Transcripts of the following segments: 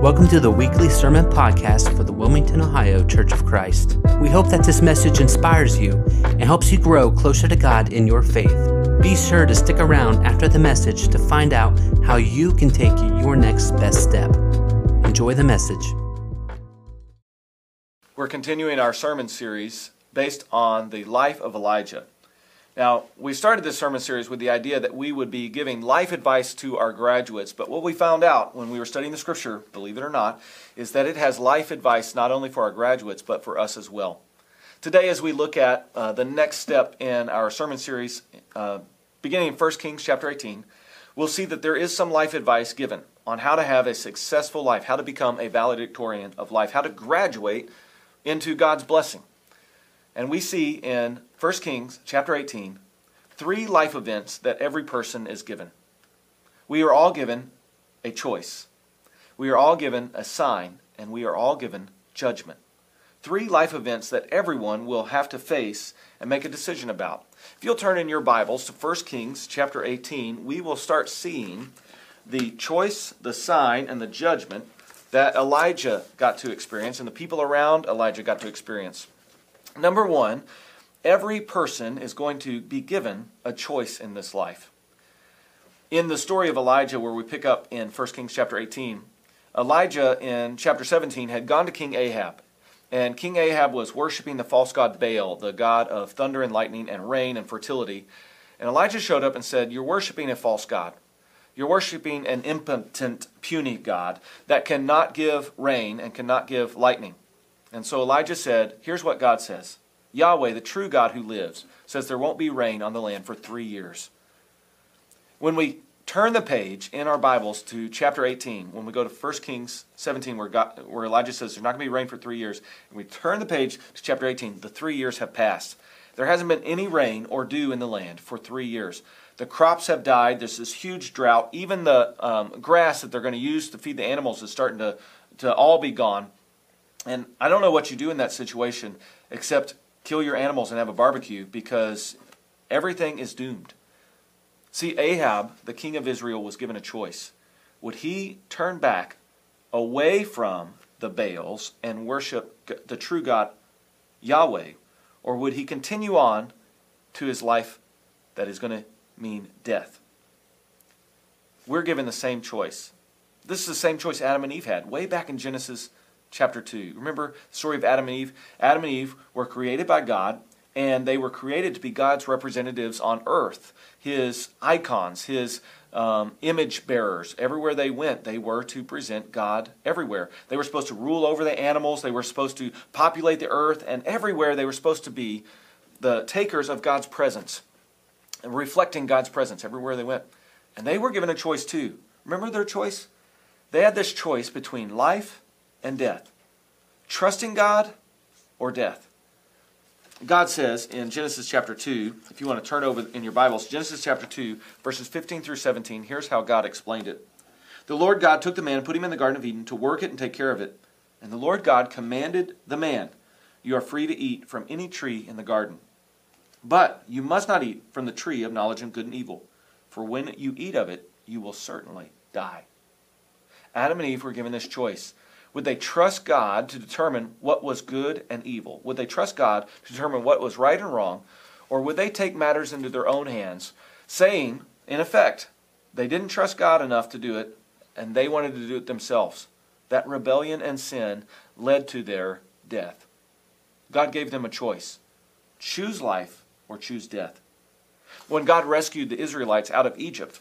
Welcome to the weekly sermon podcast for the Wilmington, Ohio Church of Christ. We hope that this message inspires you and helps you grow closer to God in your faith. Be sure to stick around after the message to find out how you can take your next best step. Enjoy the message. We're continuing our sermon series based on the life of Elijah. Now, we started this sermon series with the idea that we would be giving life advice to our graduates, but what we found out when we were studying the scripture, believe it or not, is that it has life advice not only for our graduates, but for us as well. Today, as we look at uh, the next step in our sermon series, uh, beginning in 1 Kings chapter 18, we'll see that there is some life advice given on how to have a successful life, how to become a valedictorian of life, how to graduate into God's blessing. And we see in 1 Kings chapter 18 three life events that every person is given. We are all given a choice. We are all given a sign, and we are all given judgment. Three life events that everyone will have to face and make a decision about. If you'll turn in your Bibles to 1 Kings chapter 18, we will start seeing the choice, the sign, and the judgment that Elijah got to experience and the people around Elijah got to experience. Number one, every person is going to be given a choice in this life. In the story of Elijah, where we pick up in 1 Kings chapter 18, Elijah in chapter 17 had gone to King Ahab. And King Ahab was worshiping the false god Baal, the god of thunder and lightning and rain and fertility. And Elijah showed up and said, You're worshiping a false god. You're worshiping an impotent, puny God that cannot give rain and cannot give lightning. And so Elijah said, Here's what God says Yahweh, the true God who lives, says there won't be rain on the land for three years. When we turn the page in our Bibles to chapter 18, when we go to 1 Kings 17, where, God, where Elijah says there's not going to be rain for three years, and we turn the page to chapter 18, the three years have passed. There hasn't been any rain or dew in the land for three years. The crops have died. There's this huge drought. Even the um, grass that they're going to use to feed the animals is starting to, to all be gone. And I don't know what you do in that situation except kill your animals and have a barbecue because everything is doomed. See, Ahab, the king of Israel, was given a choice. Would he turn back away from the Baals and worship the true God, Yahweh, or would he continue on to his life that is going to mean death? We're given the same choice. This is the same choice Adam and Eve had way back in Genesis chapter 2. Remember the story of Adam and Eve? Adam and Eve were created by God, and they were created to be God's representatives on earth, his icons, his um, image bearers. Everywhere they went, they were to present God everywhere. They were supposed to rule over the animals, they were supposed to populate the earth, and everywhere they were supposed to be the takers of God's presence, reflecting God's presence everywhere they went. And they were given a choice too. Remember their choice? They had this choice between life and death. Trusting God or death. God says in Genesis chapter 2, if you want to turn over in your Bibles, Genesis chapter 2, verses 15 through 17, here's how God explained it. The Lord God took the man and put him in the Garden of Eden to work it and take care of it. And the Lord God commanded the man, You are free to eat from any tree in the garden. But you must not eat from the tree of knowledge of good and evil, for when you eat of it, you will certainly die. Adam and Eve were given this choice. Would they trust God to determine what was good and evil? Would they trust God to determine what was right and wrong? Or would they take matters into their own hands, saying, in effect, they didn't trust God enough to do it, and they wanted to do it themselves? That rebellion and sin led to their death. God gave them a choice choose life or choose death. When God rescued the Israelites out of Egypt,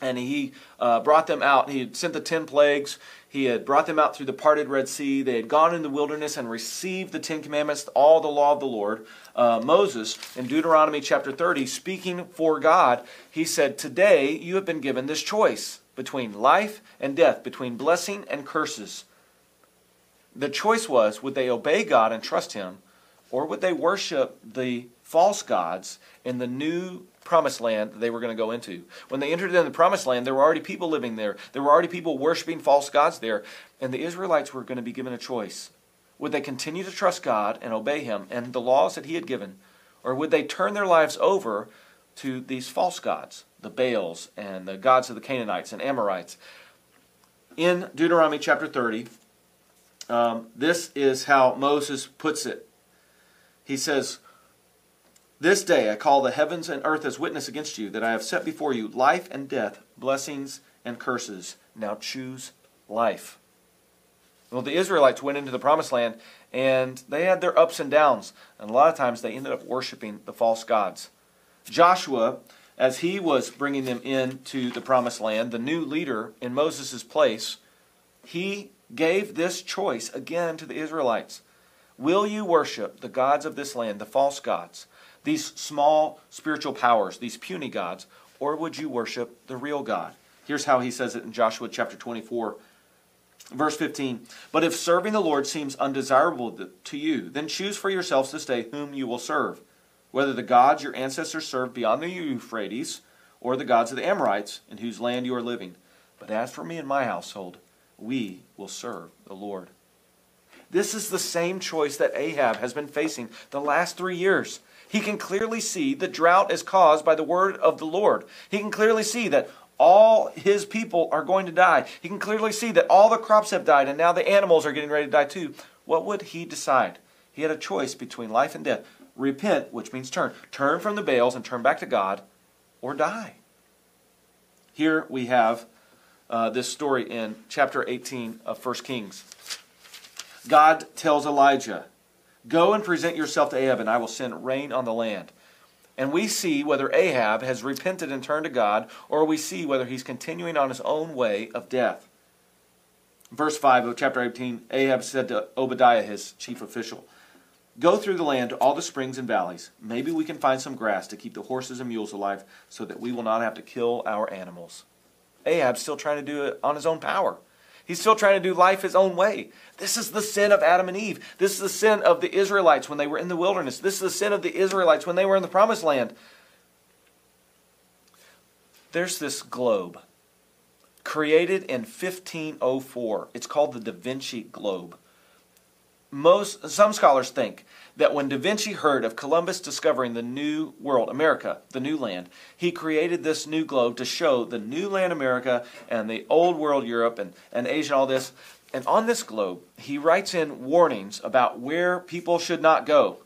and he uh, brought them out. He sent the ten plagues. He had brought them out through the parted Red Sea. They had gone in the wilderness and received the Ten Commandments, all the law of the Lord. Uh, Moses, in Deuteronomy chapter 30, speaking for God, he said, Today you have been given this choice between life and death, between blessing and curses. The choice was would they obey God and trust Him, or would they worship the false gods in the new promised land that they were going to go into. When they entered in the promised land, there were already people living there. There were already people worshiping false gods there. And the Israelites were going to be given a choice. Would they continue to trust God and obey Him and the laws that He had given? Or would they turn their lives over to these false gods, the Baals and the gods of the Canaanites and Amorites? in Deuteronomy chapter 30, um, this is how Moses puts it. He says, This day I call the heavens and earth as witness against you that I have set before you life and death, blessings and curses. Now choose life. Well, the Israelites went into the promised land and they had their ups and downs. And a lot of times they ended up worshiping the false gods. Joshua, as he was bringing them into the promised land, the new leader in Moses' place, he gave this choice again to the Israelites. Will you worship the gods of this land, the false gods, these small spiritual powers, these puny gods, or would you worship the real God? Here's how he says it in Joshua chapter 24, Verse 15 But if serving the Lord seems undesirable to you, then choose for yourselves this day whom you will serve, whether the gods your ancestors served beyond the Euphrates, or the gods of the Amorites, in whose land you are living. But as for me and my household, we will serve the Lord. This is the same choice that Ahab has been facing the last three years. He can clearly see the drought is caused by the word of the Lord. He can clearly see that all his people are going to die. He can clearly see that all the crops have died and now the animals are getting ready to die too. What would he decide? He had a choice between life and death. Repent, which means turn. Turn from the Baals and turn back to God, or die. Here we have uh, this story in chapter 18 of 1 Kings. God tells Elijah, Go and present yourself to Ahab, and I will send rain on the land and we see whether Ahab has repented and turned to God, or we see whether he's continuing on his own way of death. Verse 5 of chapter 18 Ahab said to Obadiah, his chief official, Go through the land to all the springs and valleys. Maybe we can find some grass to keep the horses and mules alive so that we will not have to kill our animals. Ahab's still trying to do it on his own power. He's still trying to do life his own way. This is the sin of Adam and Eve. This is the sin of the Israelites when they were in the wilderness. This is the sin of the Israelites when they were in the promised land. There's this globe created in 1504. It's called the Da Vinci Globe. Most some scholars think that when Da Vinci heard of Columbus discovering the new world, America, the new land, he created this new globe to show the new land America and the old world Europe and, and Asia and all this. And on this globe, he writes in warnings about where people should not go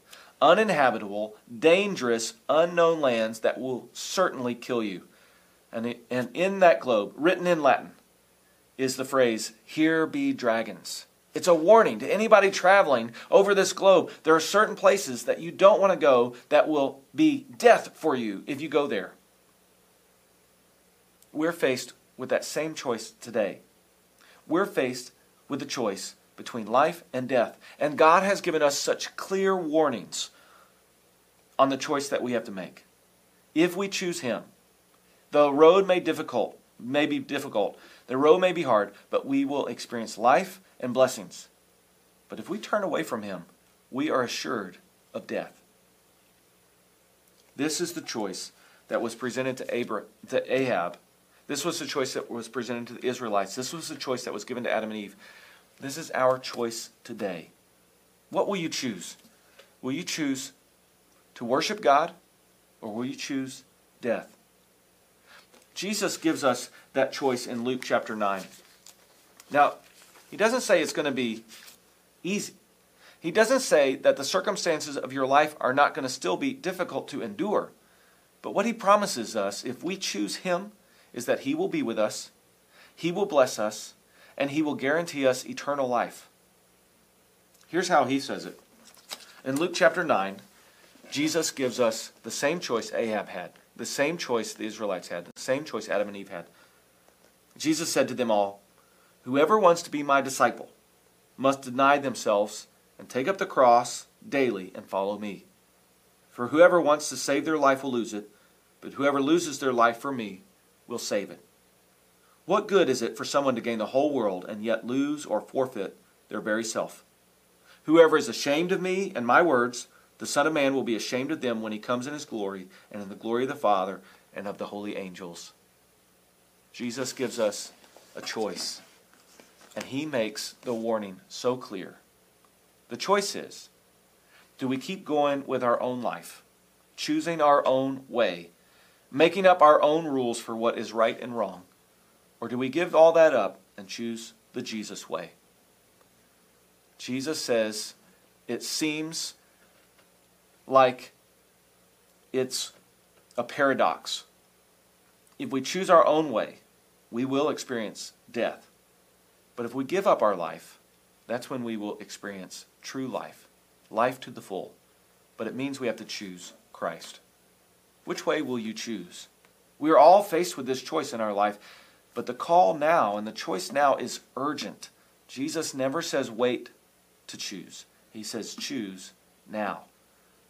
uninhabitable, dangerous, unknown lands that will certainly kill you. And, and in that globe, written in Latin, is the phrase, Here be dragons. It's a warning to anybody traveling over this globe. There are certain places that you don't want to go that will be death for you if you go there. We're faced with that same choice today. We're faced with the choice between life and death. And God has given us such clear warnings on the choice that we have to make. If we choose Him, the road may difficult, may be difficult. The road may be hard, but we will experience life and blessings. But if we turn away from him, we are assured of death. This is the choice that was presented to, Abra- to Ahab. This was the choice that was presented to the Israelites. This was the choice that was given to Adam and Eve. This is our choice today. What will you choose? Will you choose to worship God or will you choose death? Jesus gives us that choice in Luke chapter 9. Now, he doesn't say it's going to be easy. He doesn't say that the circumstances of your life are not going to still be difficult to endure. But what he promises us, if we choose him, is that he will be with us, he will bless us, and he will guarantee us eternal life. Here's how he says it. In Luke chapter 9, Jesus gives us the same choice Ahab had, the same choice the Israelites had, same choice Adam and Eve had. Jesus said to them all, Whoever wants to be my disciple must deny themselves and take up the cross daily and follow me. For whoever wants to save their life will lose it, but whoever loses their life for me will save it. What good is it for someone to gain the whole world and yet lose or forfeit their very self? Whoever is ashamed of me and my words, the Son of Man will be ashamed of them when he comes in his glory and in the glory of the Father and of the holy angels. Jesus gives us a choice. And he makes the warning so clear. The choice is do we keep going with our own life, choosing our own way, making up our own rules for what is right and wrong? Or do we give all that up and choose the Jesus way. Jesus says it seems like it's a paradox. If we choose our own way, we will experience death. But if we give up our life, that's when we will experience true life, life to the full. But it means we have to choose Christ. Which way will you choose? We are all faced with this choice in our life, but the call now and the choice now is urgent. Jesus never says wait to choose. He says choose now.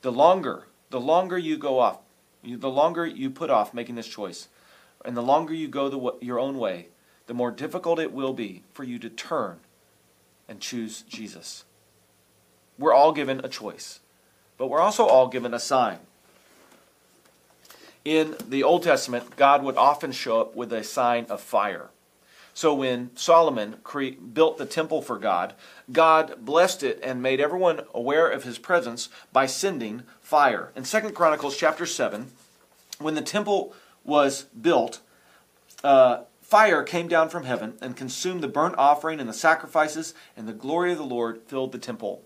The longer, the longer you go off, the longer you put off making this choice, and the longer you go the, your own way, the more difficult it will be for you to turn and choose Jesus. We're all given a choice, but we're also all given a sign. In the Old Testament, God would often show up with a sign of fire. So when Solomon cre- built the temple for God, God blessed it and made everyone aware of his presence by sending fire. In 2 Chronicles chapter 7, when the temple was built, uh, fire came down from heaven and consumed the burnt offering and the sacrifices, and the glory of the Lord filled the temple.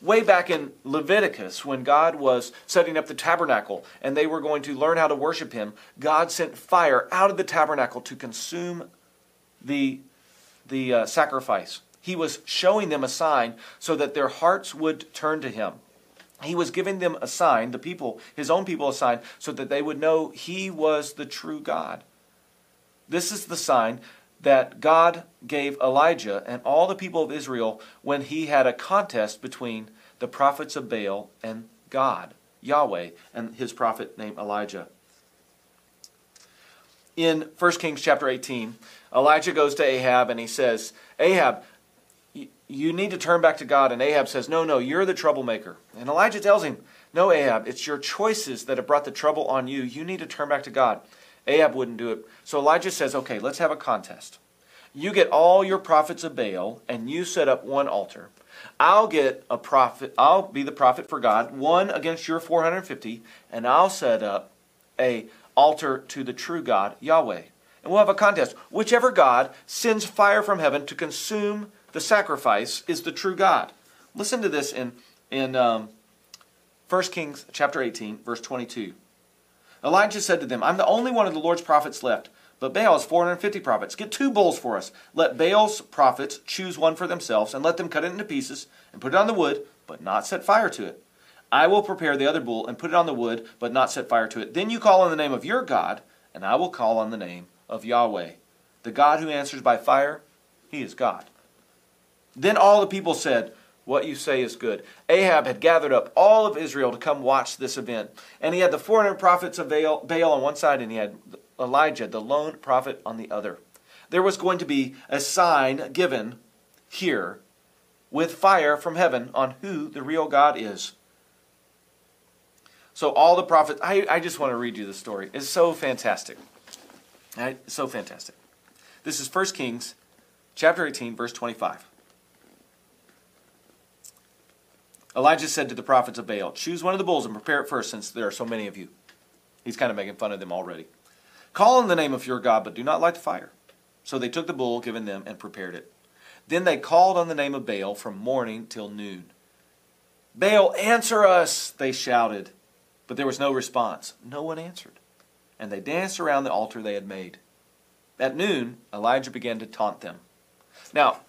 Way back in Leviticus, when God was setting up the tabernacle and they were going to learn how to worship Him, God sent fire out of the tabernacle to consume the, the uh, sacrifice. He was showing them a sign so that their hearts would turn to Him. He was giving them a sign, the people, His own people, a sign, so that they would know He was the true God. This is the sign that God gave Elijah and all the people of Israel when he had a contest between the prophets of Baal and God, Yahweh, and his prophet named Elijah. In 1 Kings chapter 18, Elijah goes to Ahab and he says, Ahab, you need to turn back to God. And Ahab says, No, no, you're the troublemaker. And Elijah tells him, No, Ahab, it's your choices that have brought the trouble on you. You need to turn back to God. Ahab wouldn't do it. So Elijah says, Okay, let's have a contest. You get all your prophets of Baal and you set up one altar. I'll get a prophet, I'll be the prophet for God, one against your 450, and I'll set up a altar to the true God, Yahweh. And we'll have a contest. Whichever God sends fire from heaven to consume the sacrifice is the true God. Listen to this in, in um, 1 Kings chapter 18, verse 22. Elijah said to them, I'm the only one of the Lord's prophets left, but Baal has 450 prophets. Get two bulls for us. Let Baal's prophets choose one for themselves, and let them cut it into pieces and put it on the wood, but not set fire to it. I will prepare the other bull and put it on the wood, but not set fire to it. Then you call on the name of your God, and I will call on the name of Yahweh. The God who answers by fire, he is God. Then all the people said, what you say is good. Ahab had gathered up all of Israel to come watch this event. And he had the 400 prophets of Baal, Baal on one side, and he had Elijah, the lone prophet, on the other. There was going to be a sign given here with fire from heaven on who the real God is. So all the prophets, I, I just want to read you the story. It's so fantastic. Right? So fantastic. This is 1 Kings chapter 18, verse 25. Elijah said to the prophets of Baal, Choose one of the bulls and prepare it first, since there are so many of you. He's kind of making fun of them already. Call on the name of your God, but do not light the fire. So they took the bull given them and prepared it. Then they called on the name of Baal from morning till noon. Baal, answer us, they shouted. But there was no response. No one answered. And they danced around the altar they had made. At noon, Elijah began to taunt them. Now,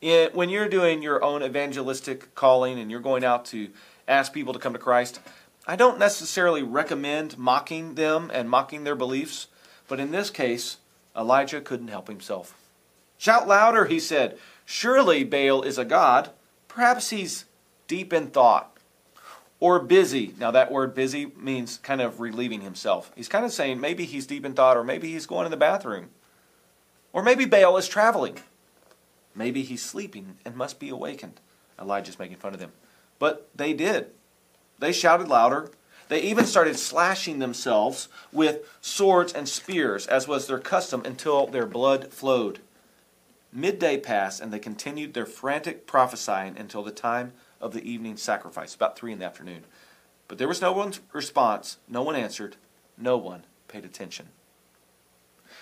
it, when you're doing your own evangelistic calling and you're going out to ask people to come to Christ, I don't necessarily recommend mocking them and mocking their beliefs, but in this case, Elijah couldn't help himself. Shout louder, he said. Surely Baal is a god. Perhaps he's deep in thought or busy. Now, that word busy means kind of relieving himself. He's kind of saying maybe he's deep in thought, or maybe he's going to the bathroom, or maybe Baal is traveling. Maybe he's sleeping and must be awakened. Elijah's making fun of them. But they did. They shouted louder. They even started slashing themselves with swords and spears, as was their custom, until their blood flowed. Midday passed, and they continued their frantic prophesying until the time of the evening sacrifice, about three in the afternoon. But there was no one's response, no one answered, no one paid attention.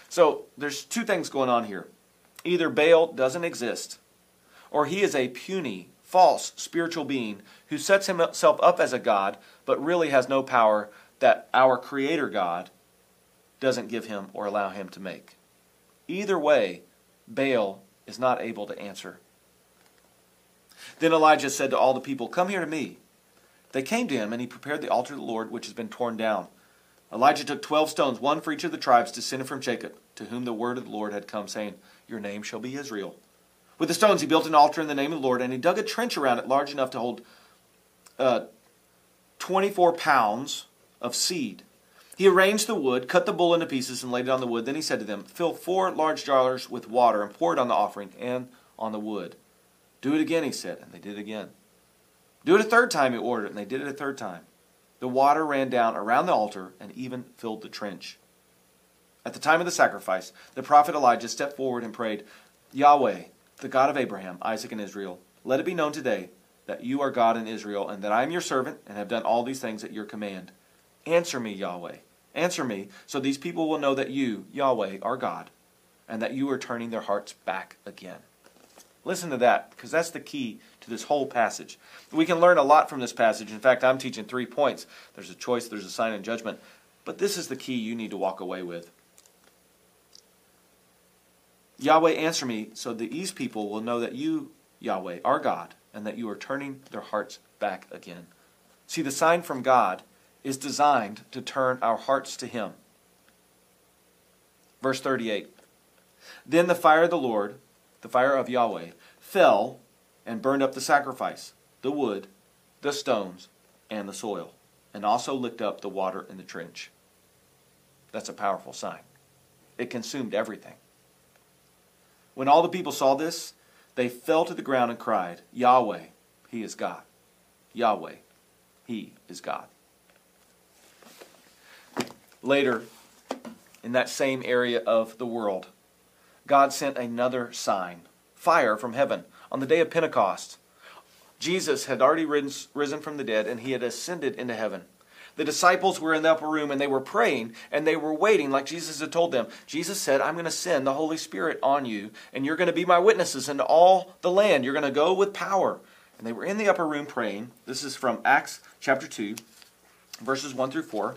So there's two things going on here. Either Baal doesn't exist, or he is a puny, false spiritual being who sets himself up as a God, but really has no power that our Creator God doesn't give him or allow him to make. Either way, Baal is not able to answer. Then Elijah said to all the people, Come here to me. They came to him, and he prepared the altar of the Lord, which has been torn down. Elijah took twelve stones, one for each of the tribes descended from Jacob, to whom the word of the Lord had come, saying, Your name shall be Israel. With the stones he built an altar in the name of the Lord, and he dug a trench around it large enough to hold uh, 24 pounds of seed. He arranged the wood, cut the bull into pieces, and laid it on the wood. Then he said to them, Fill four large jars with water and pour it on the offering and on the wood. Do it again, he said, and they did it again. Do it a third time, he ordered, and they did it a third time. The water ran down around the altar and even filled the trench. At the time of the sacrifice, the prophet Elijah stepped forward and prayed, Yahweh, the God of Abraham, Isaac, and Israel, let it be known today that you are God in Israel, and that I am your servant, and have done all these things at your command. Answer me, Yahweh. Answer me, so these people will know that you, Yahweh, are God, and that you are turning their hearts back again. Listen to that, because that's the key to this whole passage. We can learn a lot from this passage. In fact, I'm teaching three points there's a choice, there's a sign, and judgment. But this is the key you need to walk away with. Yahweh, answer me, so that these people will know that you, Yahweh, are God, and that you are turning their hearts back again. See, the sign from God is designed to turn our hearts to Him. Verse 38 Then the fire of the Lord, the fire of Yahweh, fell and burned up the sacrifice, the wood, the stones, and the soil, and also licked up the water in the trench. That's a powerful sign. It consumed everything. When all the people saw this, they fell to the ground and cried, Yahweh, He is God. Yahweh, He is God. Later, in that same area of the world, God sent another sign fire from heaven on the day of Pentecost. Jesus had already risen from the dead and he had ascended into heaven. The disciples were in the upper room and they were praying and they were waiting like Jesus had told them. Jesus said, I'm going to send the Holy Spirit on you and you're going to be my witnesses into all the land. You're going to go with power. And they were in the upper room praying. This is from Acts chapter 2, verses 1 through 4.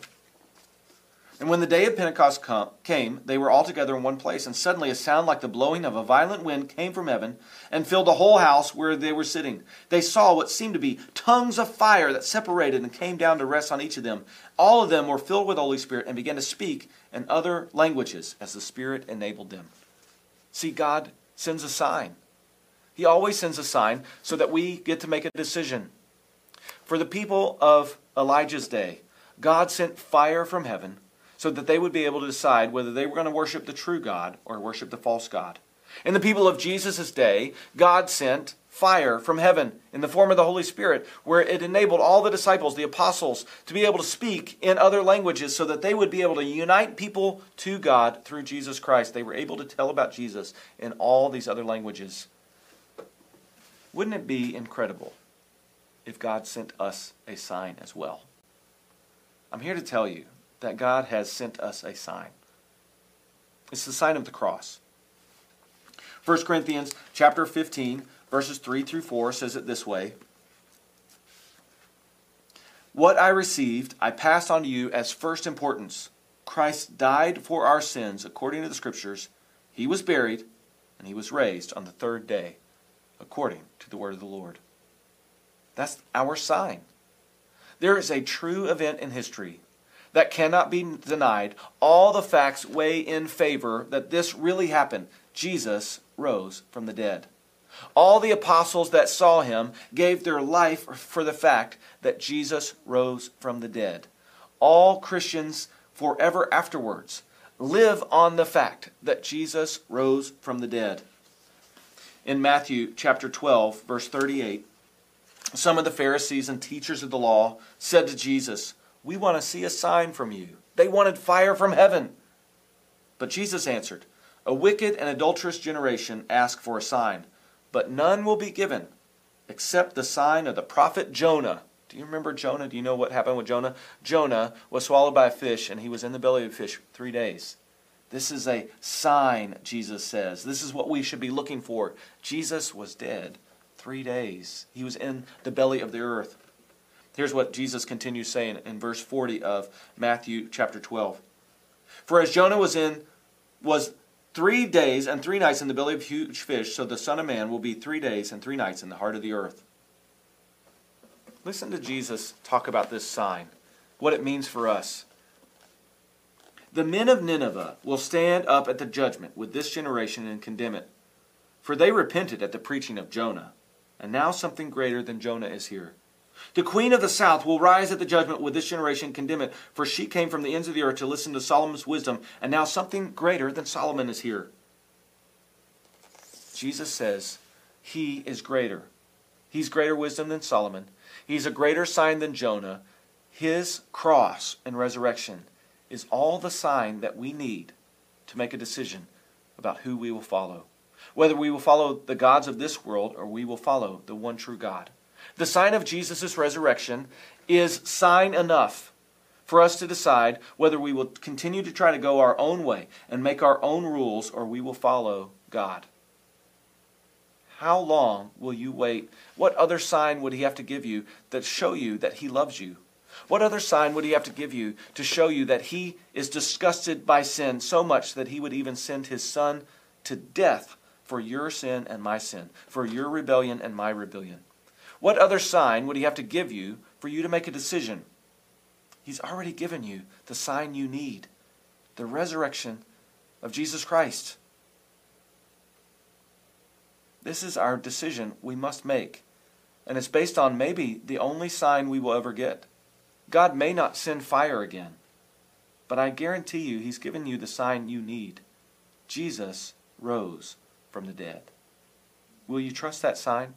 And when the day of Pentecost come, came, they were all together in one place, and suddenly a sound like the blowing of a violent wind came from heaven and filled the whole house where they were sitting. They saw what seemed to be tongues of fire that separated and came down to rest on each of them. All of them were filled with the Holy Spirit and began to speak in other languages as the Spirit enabled them. See, God sends a sign. He always sends a sign so that we get to make a decision. For the people of Elijah's day, God sent fire from heaven so that they would be able to decide whether they were going to worship the true God or worship the false God. In the people of Jesus' day, God sent fire from heaven in the form of the Holy Spirit, where it enabled all the disciples, the apostles, to be able to speak in other languages so that they would be able to unite people to God through Jesus Christ. They were able to tell about Jesus in all these other languages. Wouldn't it be incredible if God sent us a sign as well? I'm here to tell you that God has sent us a sign. It's the sign of the cross. 1 Corinthians chapter 15 verses 3 through 4 says it this way. What I received, I passed on to you as first importance. Christ died for our sins according to the scriptures. He was buried and he was raised on the third day according to the word of the Lord. That's our sign. There is a true event in history that cannot be denied. All the facts weigh in favor that this really happened. Jesus rose from the dead. All the apostles that saw him gave their life for the fact that Jesus rose from the dead. All Christians forever afterwards live on the fact that Jesus rose from the dead. In Matthew chapter 12, verse 38, some of the Pharisees and teachers of the law said to Jesus, we want to see a sign from you. They wanted fire from heaven. But Jesus answered, A wicked and adulterous generation ask for a sign, but none will be given except the sign of the prophet Jonah. Do you remember Jonah? Do you know what happened with Jonah? Jonah was swallowed by a fish, and he was in the belly of a fish three days. This is a sign, Jesus says. This is what we should be looking for. Jesus was dead three days, he was in the belly of the earth. Here's what Jesus continues saying in verse 40 of Matthew chapter 12. For as Jonah was in was three days and three nights in the belly of huge fish, so the Son of Man will be three days and three nights in the heart of the earth. Listen to Jesus talk about this sign, what it means for us. The men of Nineveh will stand up at the judgment with this generation and condemn it. For they repented at the preaching of Jonah, and now something greater than Jonah is here. The queen of the south will rise at the judgment with this generation condemn it, for she came from the ends of the earth to listen to Solomon's wisdom, and now something greater than Solomon is here. Jesus says he is greater. He's greater wisdom than Solomon. He's a greater sign than Jonah. His cross and resurrection is all the sign that we need to make a decision about who we will follow. Whether we will follow the gods of this world or we will follow the one true God. The sign of Jesus' resurrection is sign enough for us to decide whether we will continue to try to go our own way and make our own rules or we will follow God. How long will you wait? What other sign would he have to give you that show you that he loves you? What other sign would he have to give you to show you that he is disgusted by sin so much that he would even send his son to death for your sin and my sin, for your rebellion and my rebellion? What other sign would he have to give you for you to make a decision? He's already given you the sign you need the resurrection of Jesus Christ. This is our decision we must make. And it's based on maybe the only sign we will ever get. God may not send fire again, but I guarantee you He's given you the sign you need. Jesus rose from the dead. Will you trust that sign?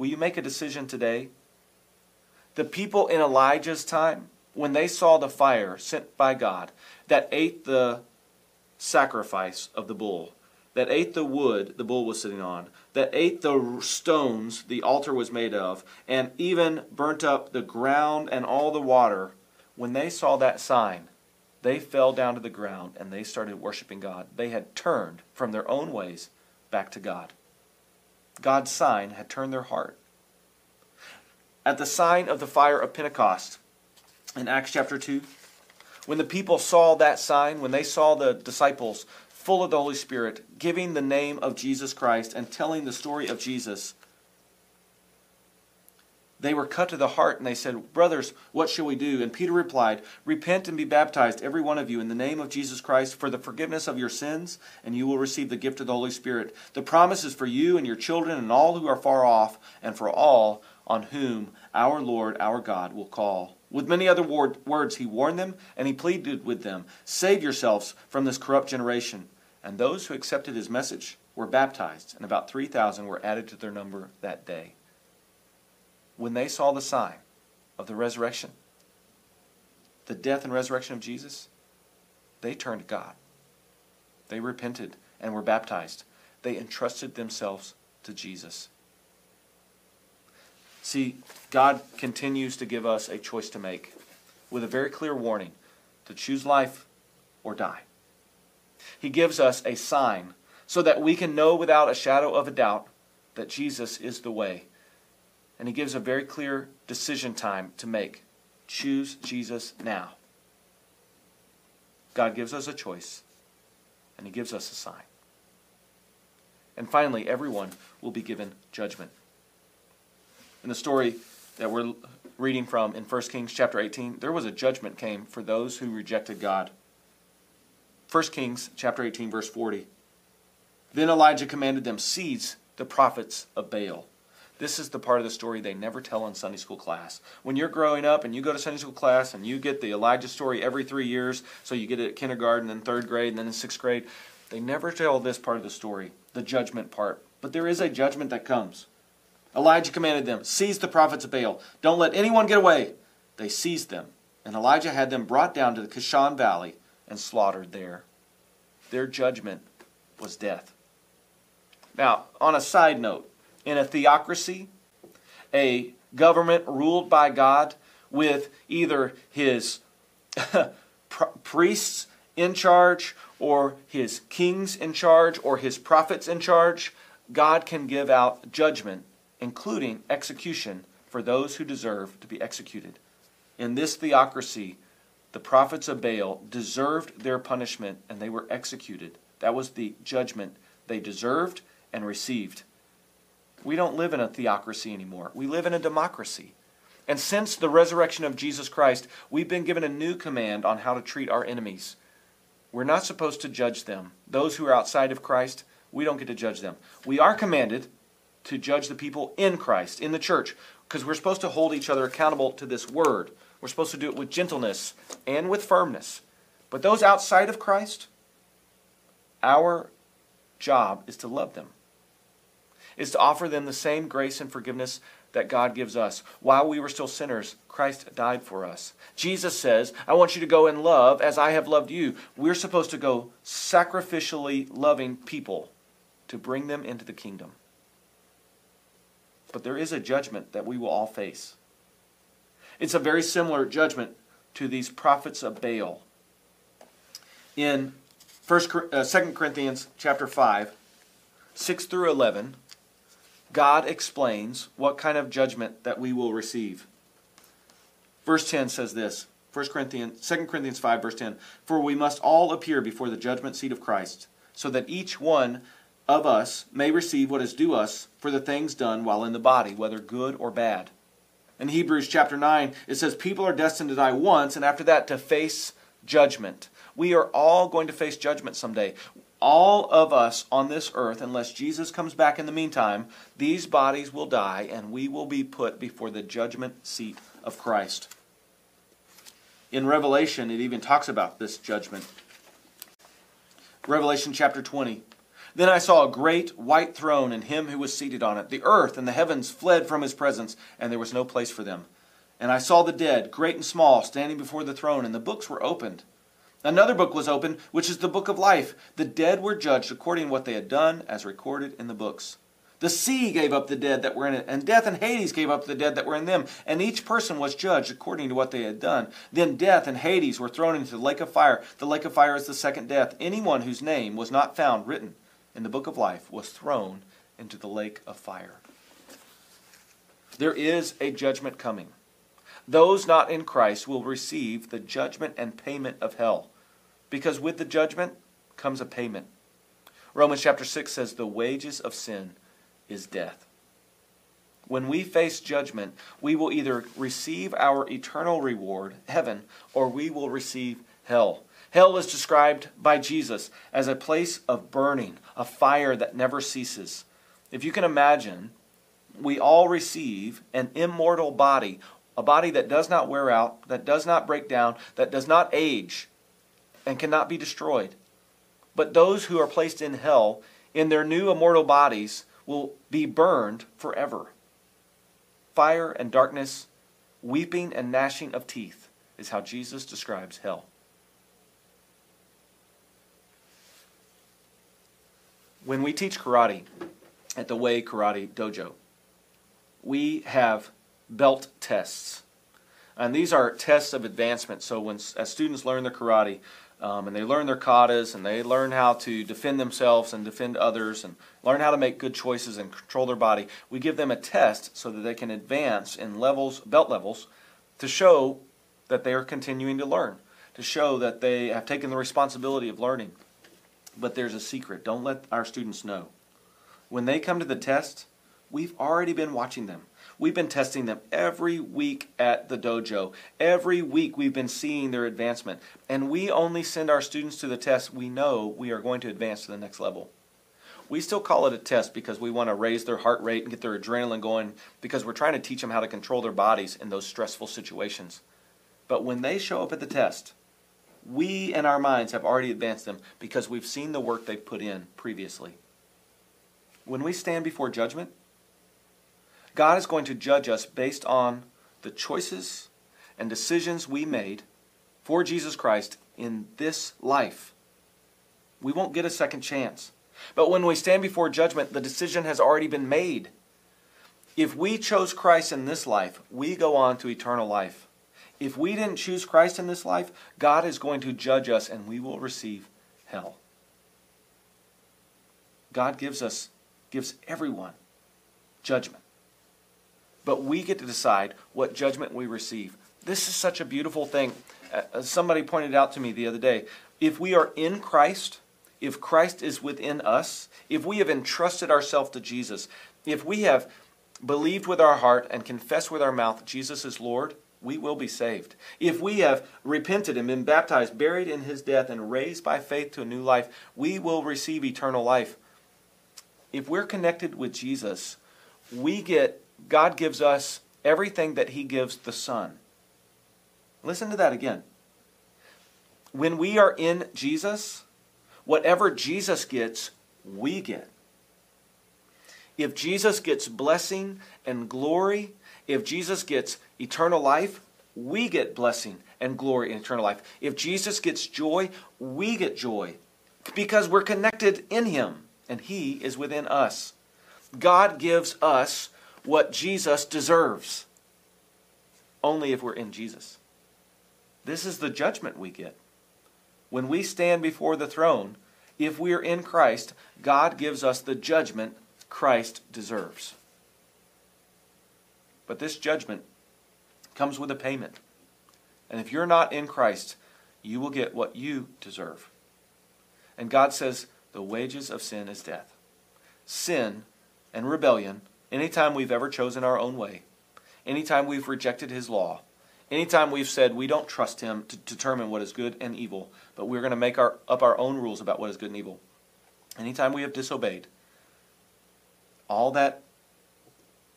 Will you make a decision today? The people in Elijah's time, when they saw the fire sent by God that ate the sacrifice of the bull, that ate the wood the bull was sitting on, that ate the stones the altar was made of, and even burnt up the ground and all the water, when they saw that sign, they fell down to the ground and they started worshiping God. They had turned from their own ways back to God. God's sign had turned their heart. At the sign of the fire of Pentecost in Acts chapter 2, when the people saw that sign, when they saw the disciples full of the Holy Spirit, giving the name of Jesus Christ and telling the story of Jesus, they were cut to the heart and they said, Brothers, what shall we do? And Peter replied, Repent and be baptized, every one of you, in the name of Jesus Christ for the forgiveness of your sins, and you will receive the gift of the Holy Spirit. The promise is for you and your children and all who are far off, and for all on whom our Lord, our God, will call. With many other words, he warned them and he pleaded with them Save yourselves from this corrupt generation. And those who accepted his message were baptized, and about 3,000 were added to their number that day when they saw the sign of the resurrection, the death and resurrection of Jesus, they turned to God. They repented and were baptized. They entrusted themselves to Jesus. See, God continues to give us a choice to make with a very clear warning to choose life or die. He gives us a sign so that we can know without a shadow of a doubt that Jesus is the way and he gives a very clear decision time to make. Choose Jesus now. God gives us a choice, and he gives us a sign. And finally, everyone will be given judgment. In the story that we're reading from in 1 Kings chapter 18, there was a judgment came for those who rejected God. 1 Kings chapter 18 verse 40. Then Elijah commanded them seize the prophets of Baal this is the part of the story they never tell in Sunday school class. When you're growing up and you go to Sunday school class and you get the Elijah story every three years, so you get it at kindergarten, then third grade, and then in sixth grade, they never tell this part of the story, the judgment part. But there is a judgment that comes. Elijah commanded them, Seize the prophets of Baal. Don't let anyone get away. They seized them, and Elijah had them brought down to the Kishon Valley and slaughtered there. Their judgment was death. Now, on a side note, in a theocracy, a government ruled by God with either his priests in charge or his kings in charge or his prophets in charge, God can give out judgment, including execution, for those who deserve to be executed. In this theocracy, the prophets of Baal deserved their punishment and they were executed. That was the judgment they deserved and received. We don't live in a theocracy anymore. We live in a democracy. And since the resurrection of Jesus Christ, we've been given a new command on how to treat our enemies. We're not supposed to judge them. Those who are outside of Christ, we don't get to judge them. We are commanded to judge the people in Christ, in the church, because we're supposed to hold each other accountable to this word. We're supposed to do it with gentleness and with firmness. But those outside of Christ, our job is to love them, is to offer them the same grace and forgiveness that God gives us. While we were still sinners, Christ died for us. Jesus says, I want you to go and love as I have loved you. We're supposed to go sacrificially loving people to bring them into the kingdom. But there is a judgment that we will all face. It's a very similar judgment to these prophets of Baal. In 1, uh, 2 Corinthians chapter 5, 6 through 11, God explains what kind of judgment that we will receive. Verse 10 says this 1 Corinthians 2 Corinthians 5 verse 10 For we must all appear before the judgment seat of Christ so that each one of us may receive what is due us for the things done while in the body whether good or bad. In Hebrews chapter 9 it says people are destined to die once and after that to face judgment. We are all going to face judgment someday all of us on this earth, unless Jesus comes back in the meantime, these bodies will die and we will be put before the judgment seat of Christ. In Revelation, it even talks about this judgment. Revelation chapter 20. Then I saw a great white throne and him who was seated on it. The earth and the heavens fled from his presence, and there was no place for them. And I saw the dead, great and small, standing before the throne, and the books were opened. Another book was opened, which is the book of life. The dead were judged according to what they had done, as recorded in the books. The sea gave up the dead that were in it, and death and Hades gave up the dead that were in them, and each person was judged according to what they had done. Then death and Hades were thrown into the lake of fire. The lake of fire is the second death. Anyone whose name was not found written in the book of life was thrown into the lake of fire. There is a judgment coming. Those not in Christ will receive the judgment and payment of hell. Because with the judgment comes a payment. Romans chapter 6 says, The wages of sin is death. When we face judgment, we will either receive our eternal reward, heaven, or we will receive hell. Hell is described by Jesus as a place of burning, a fire that never ceases. If you can imagine, we all receive an immortal body, a body that does not wear out, that does not break down, that does not age, and cannot be destroyed. But those who are placed in hell, in their new immortal bodies, will be burned forever. Fire and darkness, weeping and gnashing of teeth is how Jesus describes hell. When we teach karate at the Way Karate Dojo, we have belt tests. And these are tests of advancement. So when as students learn their karate, um, and they learn their katas and they learn how to defend themselves and defend others and learn how to make good choices and control their body. We give them a test so that they can advance in levels, belt levels, to show that they are continuing to learn, to show that they have taken the responsibility of learning. But there's a secret. Don't let our students know. When they come to the test, we've already been watching them. We've been testing them every week at the dojo. Every week we've been seeing their advancement. And we only send our students to the test we know we are going to advance to the next level. We still call it a test because we want to raise their heart rate and get their adrenaline going because we're trying to teach them how to control their bodies in those stressful situations. But when they show up at the test, we in our minds have already advanced them because we've seen the work they've put in previously. When we stand before judgment, God is going to judge us based on the choices and decisions we made for Jesus Christ in this life. We won't get a second chance. But when we stand before judgment, the decision has already been made. If we chose Christ in this life, we go on to eternal life. If we didn't choose Christ in this life, God is going to judge us and we will receive hell. God gives us, gives everyone judgment. But we get to decide what judgment we receive. This is such a beautiful thing. Uh, somebody pointed out to me the other day if we are in Christ, if Christ is within us, if we have entrusted ourselves to Jesus, if we have believed with our heart and confessed with our mouth Jesus is Lord, we will be saved. If we have repented and been baptized, buried in his death, and raised by faith to a new life, we will receive eternal life. If we're connected with Jesus, we get, God gives us everything that he gives the Son. Listen to that again. When we are in Jesus, whatever Jesus gets, we get. If Jesus gets blessing and glory, if Jesus gets eternal life, we get blessing and glory and eternal life. If Jesus gets joy, we get joy because we're connected in Him and He is within us. God gives us what Jesus deserves only if we're in Jesus. This is the judgment we get. When we stand before the throne, if we are in Christ, God gives us the judgment Christ deserves. But this judgment comes with a payment. And if you're not in Christ, you will get what you deserve. And God says the wages of sin is death. Sin and rebellion, anytime we've ever chosen our own way, anytime we've rejected His law, Anytime we've said we don't trust him to determine what is good and evil, but we're going to make our, up our own rules about what is good and evil. Anytime we have disobeyed, all that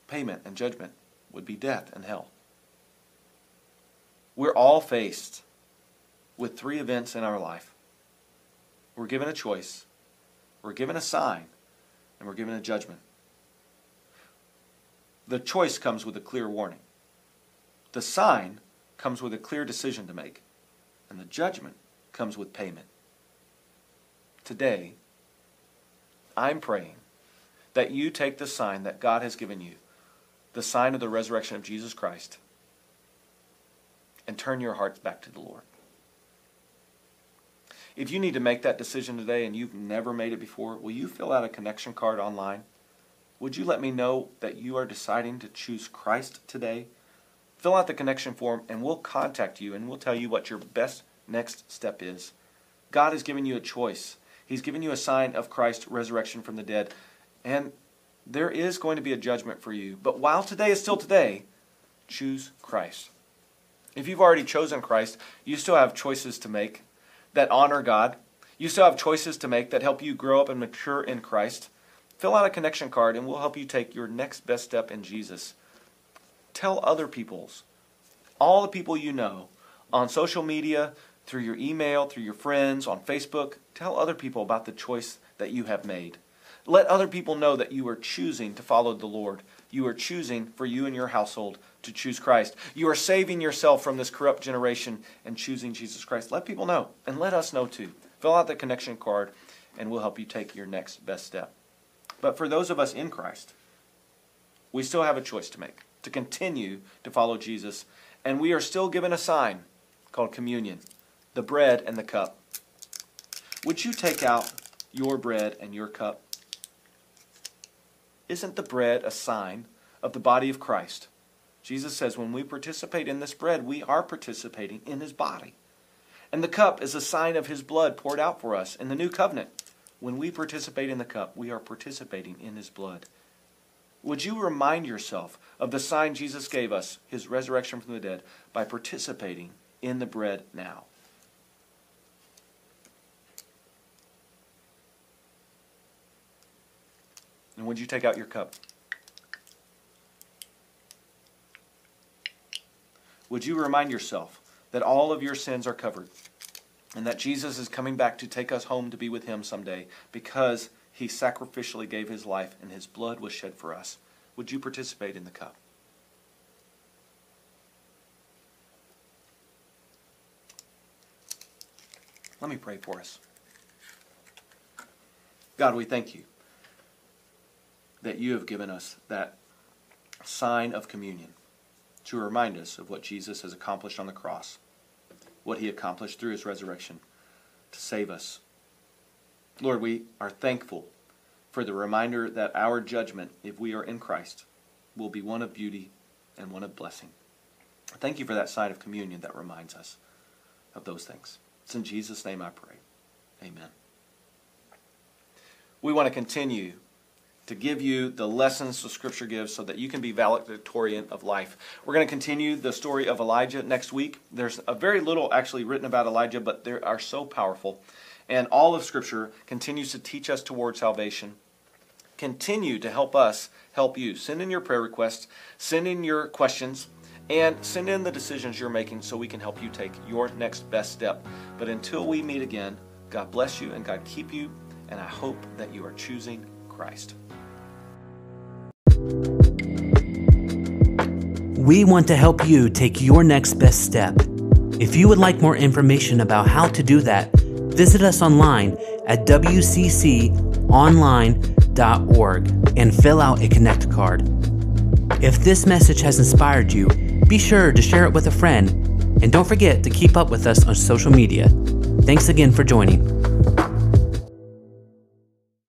payment and judgment would be death and hell. We're all faced with three events in our life. We're given a choice, we're given a sign, and we're given a judgment. The choice comes with a clear warning. The sign comes with a clear decision to make, and the judgment comes with payment. Today, I'm praying that you take the sign that God has given you, the sign of the resurrection of Jesus Christ, and turn your hearts back to the Lord. If you need to make that decision today and you've never made it before, will you fill out a connection card online? Would you let me know that you are deciding to choose Christ today? Fill out the connection form and we'll contact you and we'll tell you what your best next step is. God has given you a choice. He's given you a sign of Christ's resurrection from the dead. And there is going to be a judgment for you. But while today is still today, choose Christ. If you've already chosen Christ, you still have choices to make that honor God. You still have choices to make that help you grow up and mature in Christ. Fill out a connection card and we'll help you take your next best step in Jesus. Tell other people's, all the people you know, on social media, through your email, through your friends, on Facebook. Tell other people about the choice that you have made. Let other people know that you are choosing to follow the Lord. You are choosing for you and your household to choose Christ. You are saving yourself from this corrupt generation and choosing Jesus Christ. Let people know, and let us know too. Fill out the connection card, and we'll help you take your next best step. But for those of us in Christ, we still have a choice to make to continue to follow Jesus. And we are still given a sign called communion the bread and the cup. Would you take out your bread and your cup? Isn't the bread a sign of the body of Christ? Jesus says when we participate in this bread, we are participating in his body. And the cup is a sign of his blood poured out for us in the new covenant. When we participate in the cup, we are participating in his blood. Would you remind yourself of the sign Jesus gave us, his resurrection from the dead, by participating in the bread now? And would you take out your cup? Would you remind yourself that all of your sins are covered and that Jesus is coming back to take us home to be with him someday because he sacrificially gave his life and his blood was shed for us. Would you participate in the cup? Let me pray for us. God, we thank you that you have given us that sign of communion to remind us of what Jesus has accomplished on the cross, what he accomplished through his resurrection to save us Lord, we are thankful for the reminder that our judgment, if we are in Christ, will be one of beauty and one of blessing. Thank you for that sign of communion that reminds us of those things. It's in Jesus' name I pray. Amen. We want to continue to give you the lessons the Scripture gives so that you can be valedictorian of life. We're going to continue the story of Elijah next week. There's a very little actually written about Elijah, but they are so powerful. And all of Scripture continues to teach us toward salvation. Continue to help us help you. Send in your prayer requests, send in your questions, and send in the decisions you're making so we can help you take your next best step. But until we meet again, God bless you and God keep you, and I hope that you are choosing Christ. We want to help you take your next best step. If you would like more information about how to do that, visit us online at wcconline.org and fill out a Connect card. If this message has inspired you, be sure to share it with a friend and don't forget to keep up with us on social media. Thanks again for joining.